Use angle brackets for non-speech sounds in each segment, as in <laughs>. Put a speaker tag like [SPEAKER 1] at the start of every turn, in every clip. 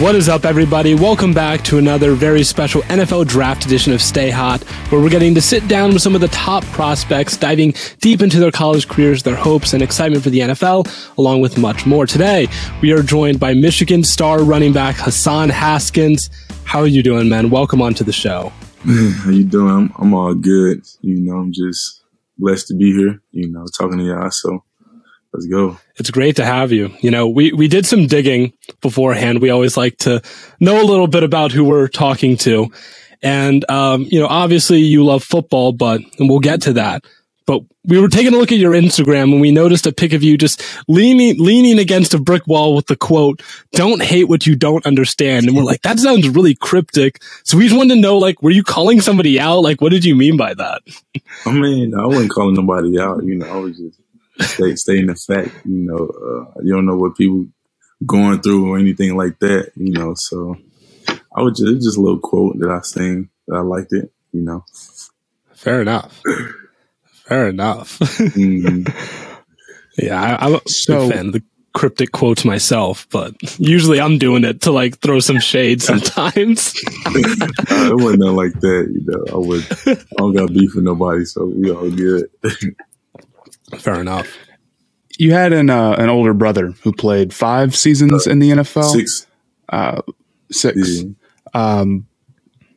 [SPEAKER 1] What is up, everybody? Welcome back to another very special NFL Draft edition of Stay Hot, where we're getting to sit down with some of the top prospects, diving deep into their college careers, their hopes, and excitement for the NFL, along with much more. Today, we are joined by Michigan star running back Hassan Haskins. How are you doing, man? Welcome onto the show.
[SPEAKER 2] How you doing? I'm, I'm all good. You know, I'm just blessed to be here, you know, talking to y'all. So let's go.
[SPEAKER 1] It's great to have you. You know, we, we did some digging beforehand. We always like to know a little bit about who we're talking to. And, um, you know, obviously you love football, but, and we'll get to that. But we were taking a look at your Instagram and we noticed a pic of you just leaning, leaning against a brick wall with the quote, don't hate what you don't understand. And we're like, that sounds really cryptic. So we just wanted to know, like, were you calling somebody out? Like, what did you mean by that?
[SPEAKER 2] I mean, I wasn't calling nobody out. You know, I was just stay, stating the fact. You know, uh, you don't know what people going through or anything like that. You know, so I was just, just a little quote that I seen that I liked it. You know,
[SPEAKER 1] Fair enough. Fair enough.
[SPEAKER 2] mm <laughs>
[SPEAKER 1] Yeah, I, I'm a
[SPEAKER 3] So-
[SPEAKER 1] fan of the cryptic quotes myself, but usually I'm doing it to like throw some shade sometimes. <laughs>
[SPEAKER 2] uh, it wasn't nothing like that. You know, I was I don't got beef with nobody, so we all good. <laughs>
[SPEAKER 1] Fair enough.
[SPEAKER 3] You had an uh, an older brother who played five seasons in the NFL.
[SPEAKER 2] Six.
[SPEAKER 3] Six.
[SPEAKER 2] Yeah.
[SPEAKER 3] Um,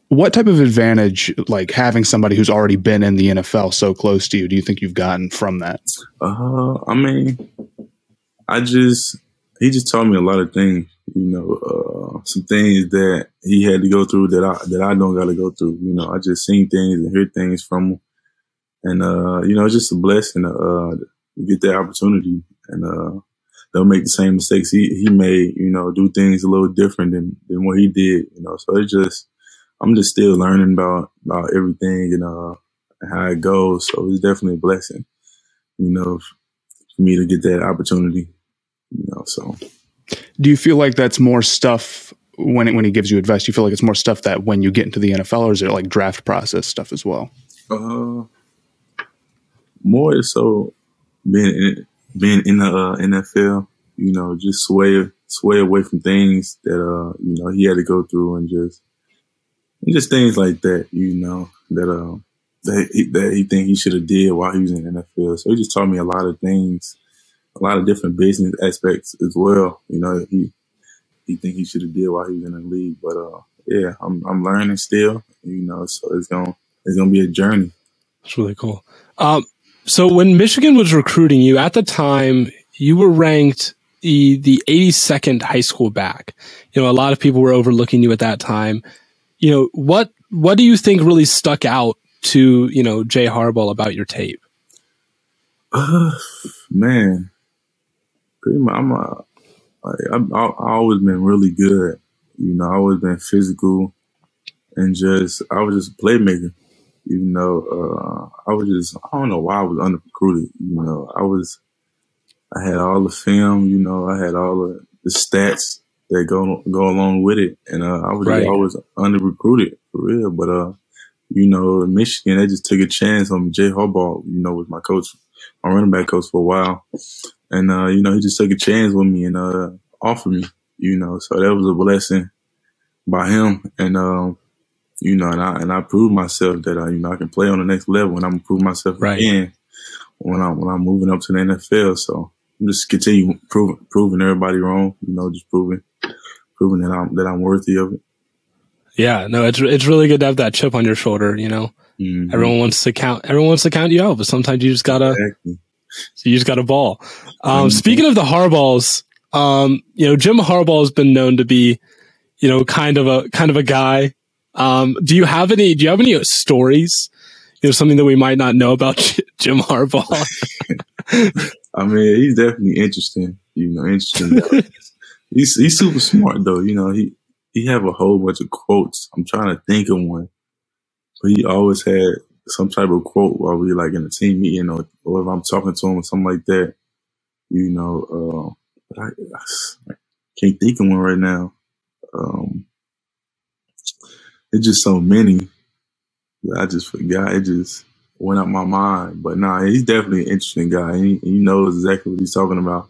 [SPEAKER 3] what type of advantage, like having somebody who's already been in the NFL so close to you, do you think you've gotten from that?
[SPEAKER 2] Uh, I mean, I just he just taught me a lot of things. You know, uh, some things that he had to go through that I that I don't got to go through. You know, I just seen things and hear things from him, and uh, you know, it's just a blessing to, uh, to get that opportunity. And uh, they'll make the same mistakes he he made. You know, do things a little different than than what he did. You know, so it's just I'm just still learning about about everything and uh how it goes. So it's definitely a blessing. You know, for me to get that opportunity. You know, so
[SPEAKER 3] Do you feel like that's more stuff when it, when he gives you advice? Do you feel like it's more stuff that when you get into the NFL, or is it like draft process stuff as well?
[SPEAKER 2] uh, more so being in, being in the uh, NFL, you know, just sway sway away from things that uh you know he had to go through and just and just things like that. You know that uh that he, that he think he should have did while he was in the NFL. So he just taught me a lot of things, a lot of different business aspects as well. You know he he think he should have did while he was in the league, but uh yeah, I'm I'm learning still. You know, so it's gonna it's gonna be a journey.
[SPEAKER 1] That's really cool. Um, so when Michigan was recruiting you at the time, you were ranked the, the 82nd high school back. You know, a lot of people were overlooking you at that time. You know, what, what do you think really stuck out to, you know, Jay Harbaugh about your tape?
[SPEAKER 2] Uh, <sighs> man, pretty much, I'm a, I've, I've always been really good. You know, I've always been physical and just, I was just a playmaker. You know, uh, I was just, I don't know why I was under recruited. You know, I was, I had all the film, you know, I had all the, the stats that go, go along with it. And, uh, I was
[SPEAKER 1] Right.
[SPEAKER 2] always under recruited for real. But, uh, you know, in Michigan, they just took a chance on Jay Harbaugh, you know, was my coach, my running back coach for a while. And, uh, you know, he just took a chance with me and, uh, offered me, you know, so that was a blessing by him. And, um, you know, and I and I proved myself that I, you know, I can play on the next level, and I'm gonna prove myself
[SPEAKER 1] Right.
[SPEAKER 2] again when I'm when I'm moving up to the NFL. So I'm just continue proving proving everybody wrong, you know, just proving proving that I'm that I'm worthy of it.
[SPEAKER 1] Yeah, no, it's, it's really good to have that chip on your shoulder. You know,
[SPEAKER 2] Mhm.
[SPEAKER 1] everyone wants to count, everyone wants to count you out, but sometimes you just gotta,
[SPEAKER 2] Exactly.
[SPEAKER 1] you just gotta ball. Um,
[SPEAKER 2] Mhm.
[SPEAKER 1] speaking of the Harbaughs, um, you know, Jim Harbaugh has been known to be, you know, kind of a, kind of a guy. Um, do you have any, do you have any stories? You know, something that we might not know about <laughs> Jim Harbaugh? <laughs>
[SPEAKER 2] I mean, he's definitely interesting. You know, interesting. <laughs> he's he's super smart though. You know, he he have a whole bunch of quotes. I'm trying to think of one, but he always had some type of quote while we like in a team meeting or, or if I'm talking to him or something like that. You know, uh, but I, I can't think of one right now. Um, it's just so many. I just forgot. It just went out my mind. But nah, he's definitely an interesting guy. He, he knows exactly what he's talking about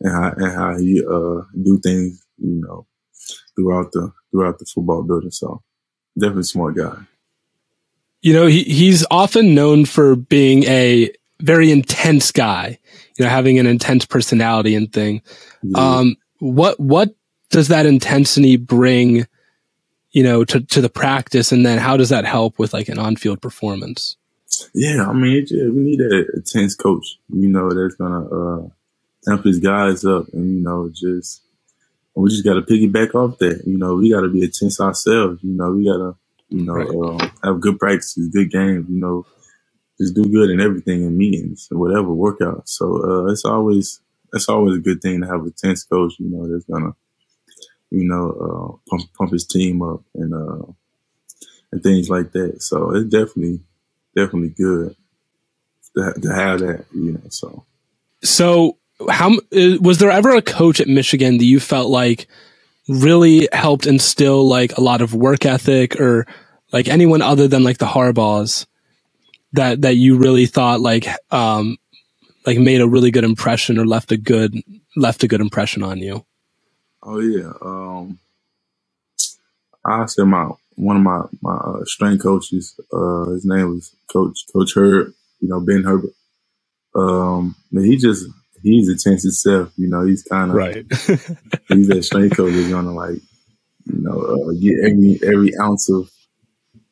[SPEAKER 2] and how and how he uh do things, you know, throughout the throughout the football building. So definitely a smart guy.
[SPEAKER 1] you know, he, he's often known for being a very intense guy, you know, having an intense personality and thing. Um, what, what does that intensity bring, you know, to, to the practice? And then how does that help with like an on-field performance?
[SPEAKER 2] Yeah, I mean, it we need a intense coach, you know, that's gonna uh, amp his guys up, and you know, just we just got to piggyback off that. You know, we got to be intense ourselves. You know, we got to, you know,
[SPEAKER 1] Right.
[SPEAKER 2] um, have good practices, good games. You know, just do good in everything in meetings and whatever workouts. So uh, it's always it's always a good thing to have a tense coach. You know, that's gonna, you know, uh, pump pump his team up and uh, and things like that. So it's definitely definitely good to, to have that, you know. So
[SPEAKER 1] So how, was there ever a coach at Michigan that you felt like really helped instill like a lot of work ethic or like anyone other than like the Harbaughs that, that you really thought like, um, like made a really good impression or left a good, left a good impression on you?
[SPEAKER 2] Oh yeah, um, I said my one of my my uh, strength coaches, uh, his name was Coach Coach Herb, you know Ben Herbert. Um, man, he just he's intense himself, you know. He's kind of right. <laughs> he's that strength coach is gonna like, you know, uh, get every every ounce of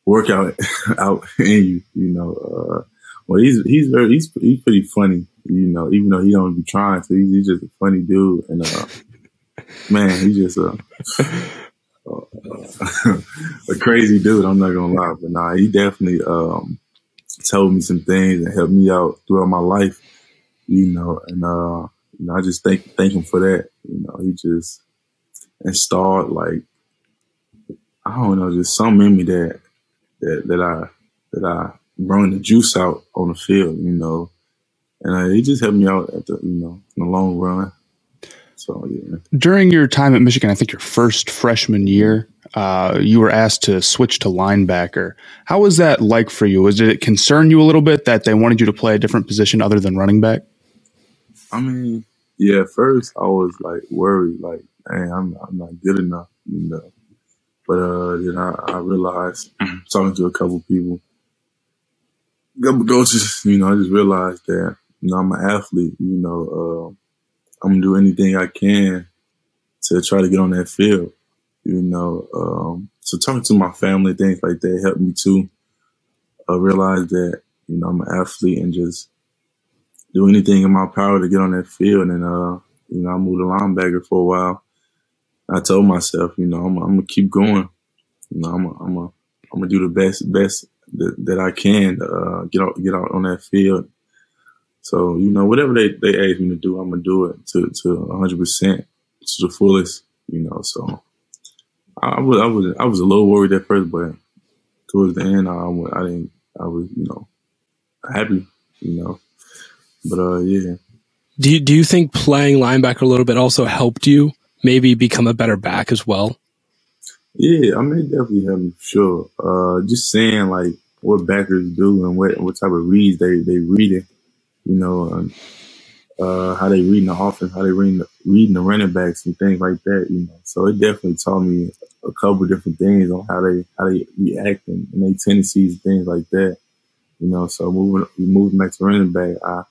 [SPEAKER 2] workout <laughs> out in you, you know. Uh, well, he's he's very he's he's pretty funny, you know. Even though he don't be trying to, he's, he's just a funny dude, and uh, <laughs> man, he's just a <laughs> a crazy dude. I'm not gonna lie, but nah, he definitely um, told me some things and helped me out throughout my life, you know. And uh, you know, I just thank thank him for that. You know, he just installed like I don't know, just something in me that that that I that I brought the juice out on the field, you know. And uh, he just helped me out at the you know in the long run. So yeah.
[SPEAKER 3] During your time at Michigan, I think your first freshman year, uh, you were asked to switch to linebacker. How was that like for you? Was did it concern you a little bit that they wanted you to play a different position other than running back?
[SPEAKER 2] I mean, yeah, first I was like worried, like hey, I'm I'm not good enough, you know. But uh, then I, I realized <clears throat> talking to a couple people, a couple coaches, you know, I just realized that you know I'm an athlete. You know, uh, I'm gonna do anything I can to try to get on that field. You know, um, so talking to my family, things like that, helped me too. Uh, realize that you know I'm an athlete and just do anything in my power to get on that field. And uh, you know, I moved to linebacker for a while. I told myself, you know, I'm, I'm gonna keep going. You know, I'm a, I'm a, I'm gonna do the best best that, that I can to uh, get out get out on that field. So you know, whatever they they ask me to do, I'm gonna do it to to 100 percent to the fullest. You know, so I was I was I was a little worried at first, but towards the end, I, I didn't. I was you know happy. You know, but uh, yeah.
[SPEAKER 1] Do you, do you think playing linebacker a little bit also helped you maybe become a better back as well?
[SPEAKER 2] Yeah, I mean, definitely helped me sure. Uh, just saying like what backers do and what what type of reads they they reading, you know, um, uh, how they reading the offense, how they reading the, reading the running backs and things like that, you know. So it definitely taught me a couple different things on how they how they react and, and their tendencies and things like that, you know. So moving moving back to running back, I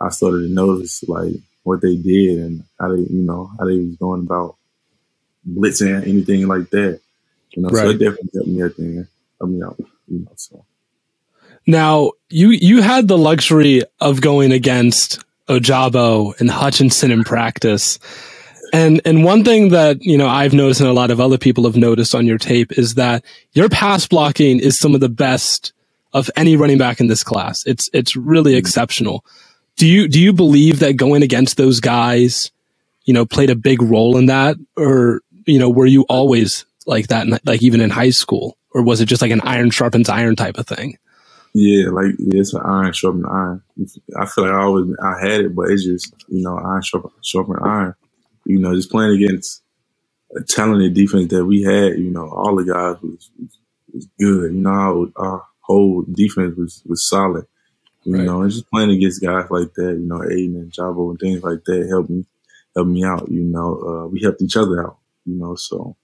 [SPEAKER 2] I started to notice like what they did and how they, you know, how they was going about blitzing anything like that. You know, so it definitely helped me everything. Helped me out. You know, so
[SPEAKER 1] Now, you you had the luxury of going against Ojabo and Hutchinson in practice. And and one thing that, you know, I've noticed and a lot of other people have noticed on your tape is that your pass blocking is some of the best of any running back in this class. It's it's really hmm. exceptional. Do you do you believe that going against those guys, you know, played a big role in that or, you know, were you always like that like even in high school or was it just like an iron sharpens iron type of thing?
[SPEAKER 2] Yeah, like yeah, it's an iron sharpen iron. I feel like I always I had it, but it's just you know iron sharpen sharpen iron. You know, just playing against a talented defense that we had. You know, all the guys was was, was good. You know, our, our whole defense was was solid. You
[SPEAKER 1] Right.
[SPEAKER 2] know, and just playing against guys like that, you know, Aidan and Jabo and things like that helped me helped me out. You know, uh, we helped each other out. You know, so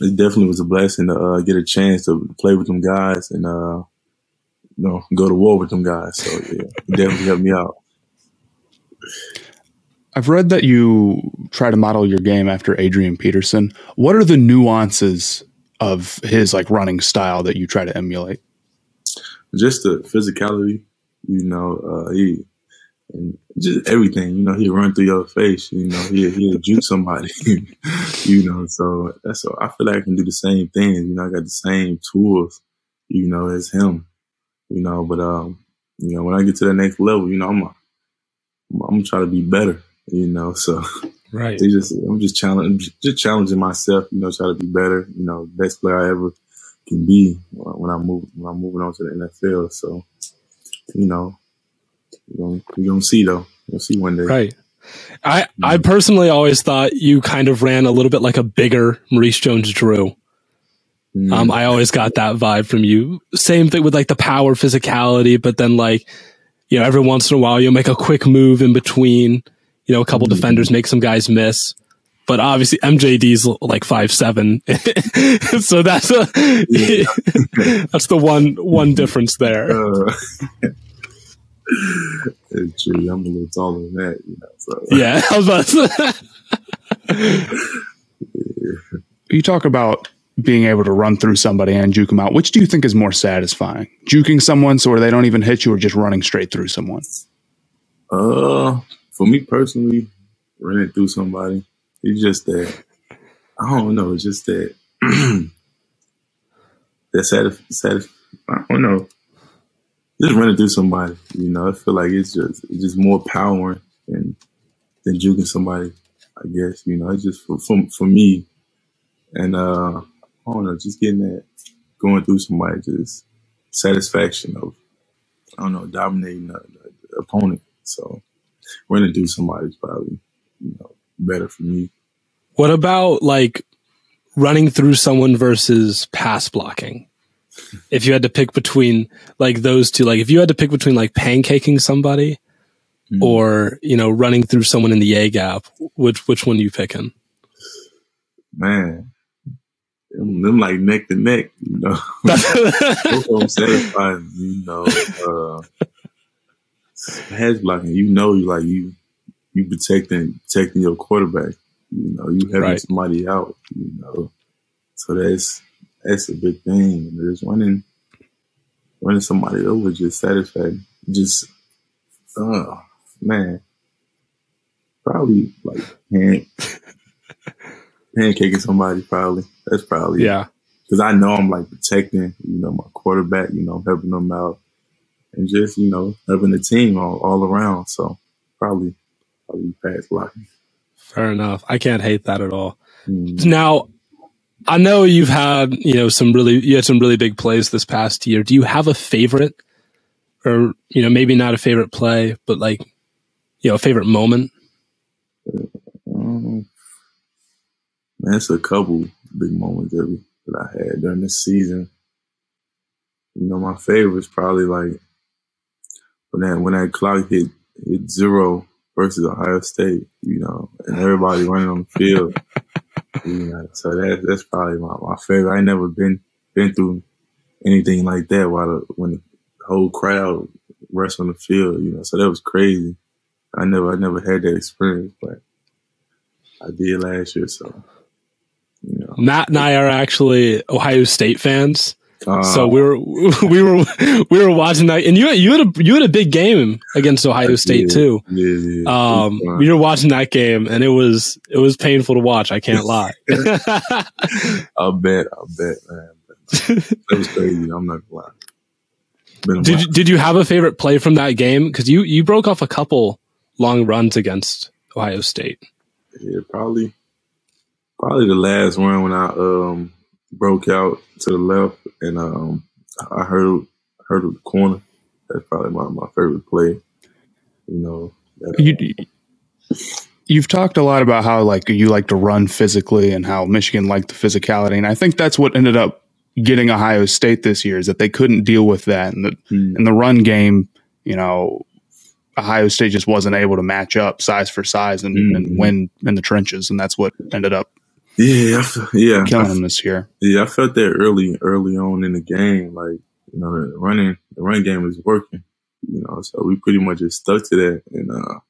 [SPEAKER 2] it definitely was a blessing to uh, get a chance to play with them guys and uh, you know go to war with them guys. So yeah, definitely helped me out.
[SPEAKER 3] I've read that you try to model your game after Adrian Peterson. What are the nuances of his like running style that you try to emulate?
[SPEAKER 2] Just the physicality, you know, uh, he and just everything. You know, he'll run through your face. You know, he'll he'll juke somebody. <laughs> you know, so that's I feel like I can do the same thing. You know, I got the same tools. You know, as him. You know, but um, you know, when I get to the next level, you know, I'm a, I'm gonna try to be better. You know, <laughs> so
[SPEAKER 1] Right.
[SPEAKER 2] they just I'm just challenging just challenging myself, you know, try to be better, you know, best player I ever can be when I move when I'm moving on to the NFL. So, you know, you're gonna, you're gonna see though. You'll see one day.
[SPEAKER 1] Right. I, I personally always thought you kind of ran a little bit like a bigger Maurice Jones Drew.
[SPEAKER 2] Mm.
[SPEAKER 1] Um, I always got that vibe from you. Same thing with like the power physicality, but then like, you know, every once in a while you'll make a quick move in between, you know, a couple defenders make some guys miss. But obviously MJD's like five seven, <laughs> so that's a, <laughs> that's the one one difference there.
[SPEAKER 2] Uh, <laughs> it's true. I'm a little taller than that, you know. So
[SPEAKER 1] Yeah, I was about to.
[SPEAKER 3] You talk about being able to run through somebody and juke them out. Which do you think is more satisfying? Juking someone so they don't even hit you or just running straight through someone?
[SPEAKER 2] Uh, for me personally, running through somebody, it's just that I don't know. It's just that <clears throat> that satisf- satisf- I don't know. Just running through somebody, you know. I feel like it's just it's just more power than than juking somebody. I guess you know. It's just for for, for me, and uh, I don't know. Just getting that going through somebody, just satisfaction of I don't know dominating the, the, opponent. So running through somebody is probably you know better for me.
[SPEAKER 1] What about like running through someone versus pass blocking? If you had to pick between like those two, like if you had to pick between like pancaking somebody
[SPEAKER 2] Mm.
[SPEAKER 1] or, you know, running through someone in the A gap, which which one are you picking?
[SPEAKER 2] man, them, them like neck to neck, you know. Both of them satisfied, you know. Uh, pass blocking, you know, you like you you protecting protecting your quarterback. You know, you having
[SPEAKER 1] Right.
[SPEAKER 2] somebody out. You know, so that's that's a big thing. There's running running somebody over just satisfied. Just oh man, probably like hand, pancaking somebody. Probably that's probably
[SPEAKER 1] yeah.
[SPEAKER 2] because I know I'm like protecting, you know, my quarterback, you know, helping them out, and just you know helping the team all, all around. So probably probably pass blocking.
[SPEAKER 1] Fair enough. I can't hate that at all.
[SPEAKER 2] Mm.
[SPEAKER 1] Now, I know you've had, you know, some really, you had some really big plays this past year. Do you have a favorite or, you know, maybe not a favorite play, but like, you know, a favorite moment?
[SPEAKER 2] Um, man, it's a couple big moments that, that I had during this season. You know, my favorite is probably like when that when that clock hit hit zero versus Ohio State. You know, and everybody running on the field. <laughs> you know, so that that's probably my, my favorite. I ain't never been been through anything like that while the, when the whole crowd rushed on the field. You know, so that was crazy. I never I never had that experience, but I did last year. So
[SPEAKER 1] Matt and I are actually Ohio State fans.
[SPEAKER 2] uh,
[SPEAKER 1] so we were, <laughs> we were, we were watching that and you, you had a, you had a big game against Ohio State
[SPEAKER 2] yeah,
[SPEAKER 1] too.
[SPEAKER 2] Yeah, yeah.
[SPEAKER 1] Um, we were watching that game and it was, it was painful to watch. I can't lie. <laughs>
[SPEAKER 2] I'll bet, I'll bet, man. That was crazy. I'm not gonna lie.
[SPEAKER 1] Did you, did you have a favorite play from that game? Because you you broke off a couple long runs against Ohio State.
[SPEAKER 2] Yeah, probably, probably the last one when I um broke out to the left and um I heard heard the corner. That's probably my, my favorite play. You know, that,
[SPEAKER 3] You, you've talked a lot about how like you like to run physically and how Michigan liked the physicality, and I think that's what ended up getting Ohio State this year is that they couldn't deal with that, and the
[SPEAKER 2] Hmm.
[SPEAKER 3] in the run game, you know, Ohio State just wasn't able to match up size for size and, and
[SPEAKER 2] Mhm.
[SPEAKER 3] win in the trenches, and that's what ended up
[SPEAKER 2] yeah, I fe- yeah.
[SPEAKER 3] killing
[SPEAKER 2] I
[SPEAKER 3] them this year.
[SPEAKER 2] Yeah, I felt that early, early on in the game. Like, you know, the running, the run game was working. You know, so we pretty much just stuck to that. And uh,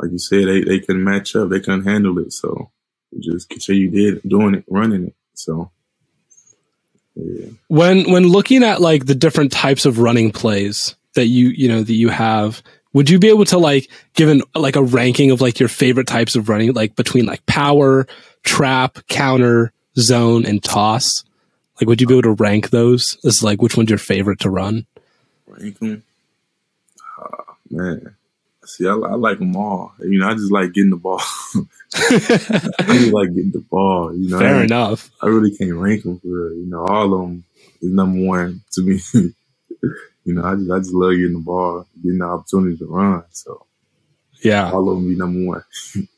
[SPEAKER 2] like you said, they they couldn't match up, they couldn't handle it. So we just continued did doing it, running it. So yeah,
[SPEAKER 1] When when looking at like the different types of running plays that you you know that you have, would you be able to like give an like a ranking of like your favorite types of running, like between like power, trap, counter, zone, and toss? Like, would you be able to rank those as like which one's your favorite to run?
[SPEAKER 2] rank 'em. Ah, man. See, I, I like them all. You know, I just like getting the ball. <laughs> I just like getting the ball. You know,
[SPEAKER 1] Fair
[SPEAKER 2] ain't-
[SPEAKER 1] enough.
[SPEAKER 2] I really can't rank them for real. You know, all of them is number one to me. <laughs> you know, I just I just love getting the ball, getting the opportunity to run. So
[SPEAKER 1] Yeah,
[SPEAKER 2] all of them be number one. <laughs>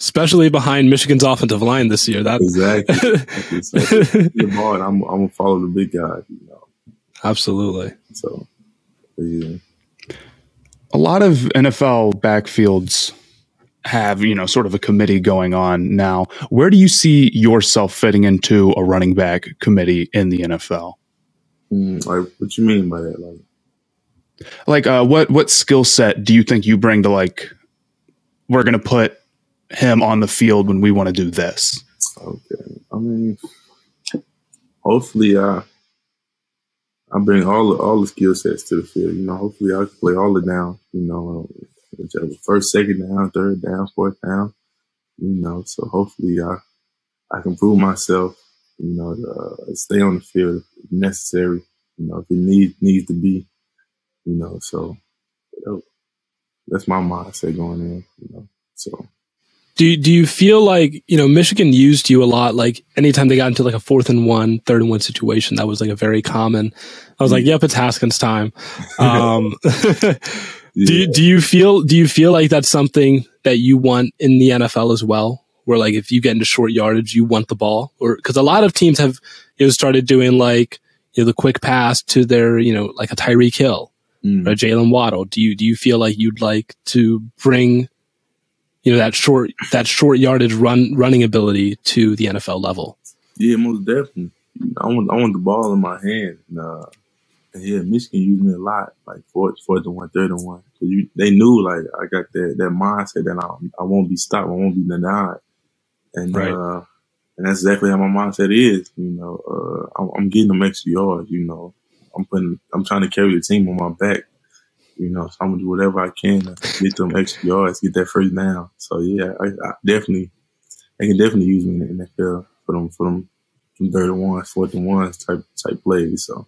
[SPEAKER 1] especially behind Michigan's offensive line this year. That
[SPEAKER 2] Exactly. <laughs> so, get the ball, and I'm I'm gonna follow the big guy. You know,
[SPEAKER 1] absolutely.
[SPEAKER 2] so yeah.
[SPEAKER 3] a lot of NFL backfields have, you know, sort of a committee going on now. Where do you see yourself fitting into a running back committee in the NFL?
[SPEAKER 2] Mm, like, what you mean by that? Like,
[SPEAKER 3] Like, uh, what what skill set do you think you bring to like? We're gonna put him on the field when we want to do this.
[SPEAKER 2] okay. I mean, hopefully, I I bring all the all the skill sets to the field. You know, hopefully, I can play all the down. You know, whichever first, second down, third down, fourth down. You know, so hopefully, I I can prove myself. You know, uh, stay on the field if necessary. You know, if it needs needs to be. You know, so that's my mindset going in. You know, so.
[SPEAKER 1] Do you, do you feel like you know Michigan used you a lot? Like anytime they got into like a fourth and one, third and one situation, that was like a very common. I was like, "Yep, it's Haskins time." <laughs> Um, <laughs> do you, do you feel do you feel like that's something that you want in the NFL as well? Where like if you get into short yardage, you want the ball, or because a lot of teams have you know started doing like you know the quick pass to their you know like a Tyreek Hill
[SPEAKER 2] Mm.
[SPEAKER 1] or Jaylen Waddle. Do you do you feel like you'd like to bring you know that short that short yardage run running ability to the NFL level.
[SPEAKER 2] Yeah, most definitely. I want I want the ball in my hand. And, uh, and yeah, Michigan used me a lot, like fourth, fourth and one, third and one. So you, they knew like I got that that mindset that I I won't be stopped, I won't be denied, and
[SPEAKER 1] Right.
[SPEAKER 2] uh, and that's exactly how my mindset is. You know, uh, I'm, I'm getting them extra yards. You know, I'm putting, I'm trying to carry the team on my back. You know, so I'm gonna do whatever I can to get them extra yards, get that first down. So yeah, I, I definitely, they can definitely use me in the NFL for them, for them, them third and ones, fourth and ones type type plays. So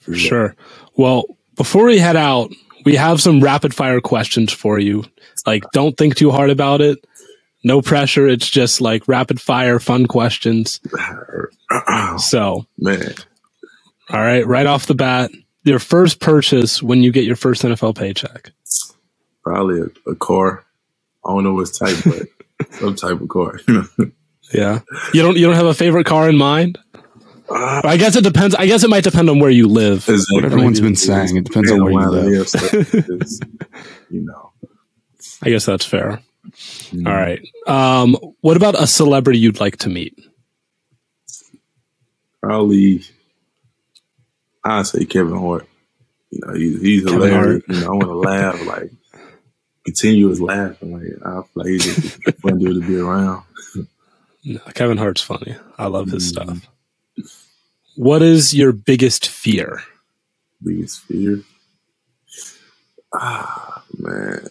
[SPEAKER 1] For sure. Well, before we head out, we have some rapid fire questions for you. Like, don't think too hard about it. No pressure. It's just like rapid fire, fun questions. <clears throat> So,
[SPEAKER 2] man,
[SPEAKER 1] all right, right off the bat, your first purchase when you get your first NFL paycheck.
[SPEAKER 2] probably a, a car. I don't know what type, but <laughs> some type of car.
[SPEAKER 1] Yeah. You don't you don't have a favorite car in mind?
[SPEAKER 2] Ah.
[SPEAKER 1] I guess it depends. I guess it might depend on where you live.
[SPEAKER 2] Exactly.
[SPEAKER 3] What everyone's been saying. It depends on where you live.
[SPEAKER 2] so you know,
[SPEAKER 1] I guess that's fair.
[SPEAKER 2] Mm,
[SPEAKER 1] All right. Um, what about a celebrity you'd like to meet?
[SPEAKER 2] probably I say Kevin Hart. You know, he's, he's hilarious. You know, I want to laugh like continuous laughing. Like I feel like he's just a fun dude to be around.
[SPEAKER 1] No, Kevin Hart's funny. I love his
[SPEAKER 2] Mm.
[SPEAKER 1] stuff. What is your biggest fear?
[SPEAKER 2] Biggest fear. Ah man,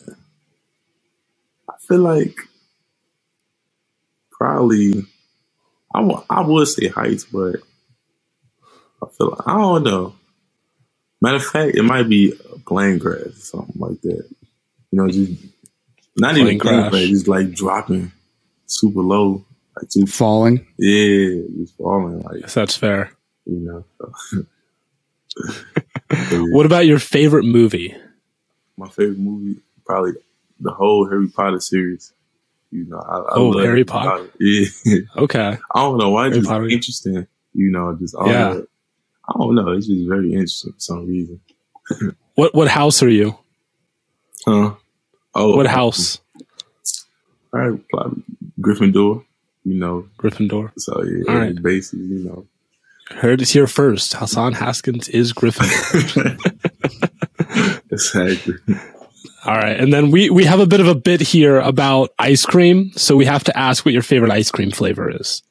[SPEAKER 2] feel like probably I I would say heights, but I feel like, I don't know. Matter of fact, it might be plane crash or something like that. You know, just not
[SPEAKER 1] Plane
[SPEAKER 2] even
[SPEAKER 1] crash.
[SPEAKER 2] crash, just like dropping super low, like too
[SPEAKER 3] Falling.
[SPEAKER 2] yeah, just falling like
[SPEAKER 1] Yes, that's fair.
[SPEAKER 2] you know. So. <laughs> <laughs> So, yeah.
[SPEAKER 1] What about your favorite movie?
[SPEAKER 2] my favorite movie, probably the whole Harry Potter series. You know, I, I
[SPEAKER 1] Oh,
[SPEAKER 2] love
[SPEAKER 1] Harry Potter. <laughs>
[SPEAKER 2] Yeah,
[SPEAKER 1] Okay.
[SPEAKER 2] I don't know why it's just
[SPEAKER 1] Potter.
[SPEAKER 2] interesting. You know, just all
[SPEAKER 1] Yeah.
[SPEAKER 2] that. I don't know. It's just very interesting for some reason. <laughs>
[SPEAKER 1] What what house are you?
[SPEAKER 2] Huh? Oh,
[SPEAKER 1] What house?
[SPEAKER 2] Probably, probably Gryffindor. You know,
[SPEAKER 1] Gryffindor.
[SPEAKER 2] so yeah,
[SPEAKER 1] All right.
[SPEAKER 2] bases. You know,
[SPEAKER 1] Heard it here first. Hassan Haskins is Gryffindor. <laughs>
[SPEAKER 2] exactly.
[SPEAKER 1] All right. And then we, we have a bit of a bit here about ice cream. So we have to ask what your favorite ice cream flavor is.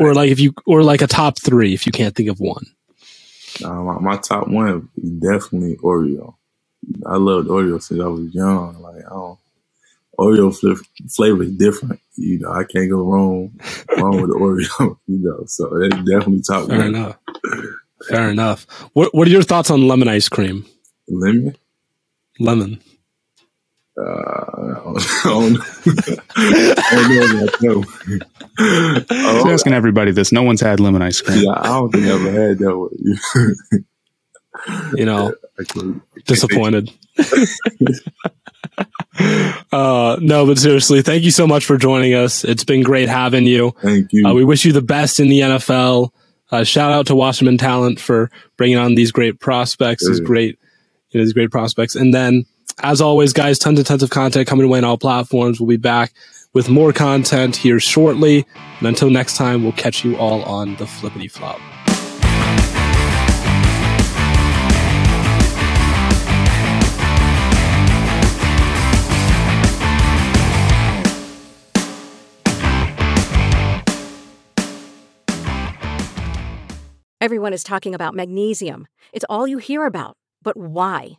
[SPEAKER 1] Or like if you, or like a top three if you can't think of one.
[SPEAKER 2] Uh, my, my top one is definitely Oreo. I loved Oreo since I was young. Like, I don't, Oreo fl- flavor is different. You know, I can't go wrong wrong with <laughs> Oreo. You know, so that's definitely top
[SPEAKER 1] Fair
[SPEAKER 2] one.
[SPEAKER 1] enough. Fair enough. What, what are your thoughts on lemon ice cream?
[SPEAKER 2] Lemon.
[SPEAKER 1] Lemon.
[SPEAKER 2] Uh, I don't know. I don't know about that.
[SPEAKER 3] Just
[SPEAKER 2] Oh,
[SPEAKER 3] asking everybody this. No one's had lemon ice cream.
[SPEAKER 2] yeah, I don't think I ever had that one.
[SPEAKER 1] You know,
[SPEAKER 2] I can't-
[SPEAKER 1] disappointed. uh, no, but seriously, thank you so much for joining us. It's been great having you.
[SPEAKER 2] Thank you.
[SPEAKER 1] Uh, we wish you the best in the NFL. Uh, shout out to Wasserman Talent for bringing on these great prospects, these great, you know, these great prospects. And then, as always, guys, tons and tons of content coming away on all platforms. We'll be back with more content here shortly. And until next time, we'll catch you all on the flippity flop.
[SPEAKER 4] Everyone is talking about magnesium. It's all you hear about. But why?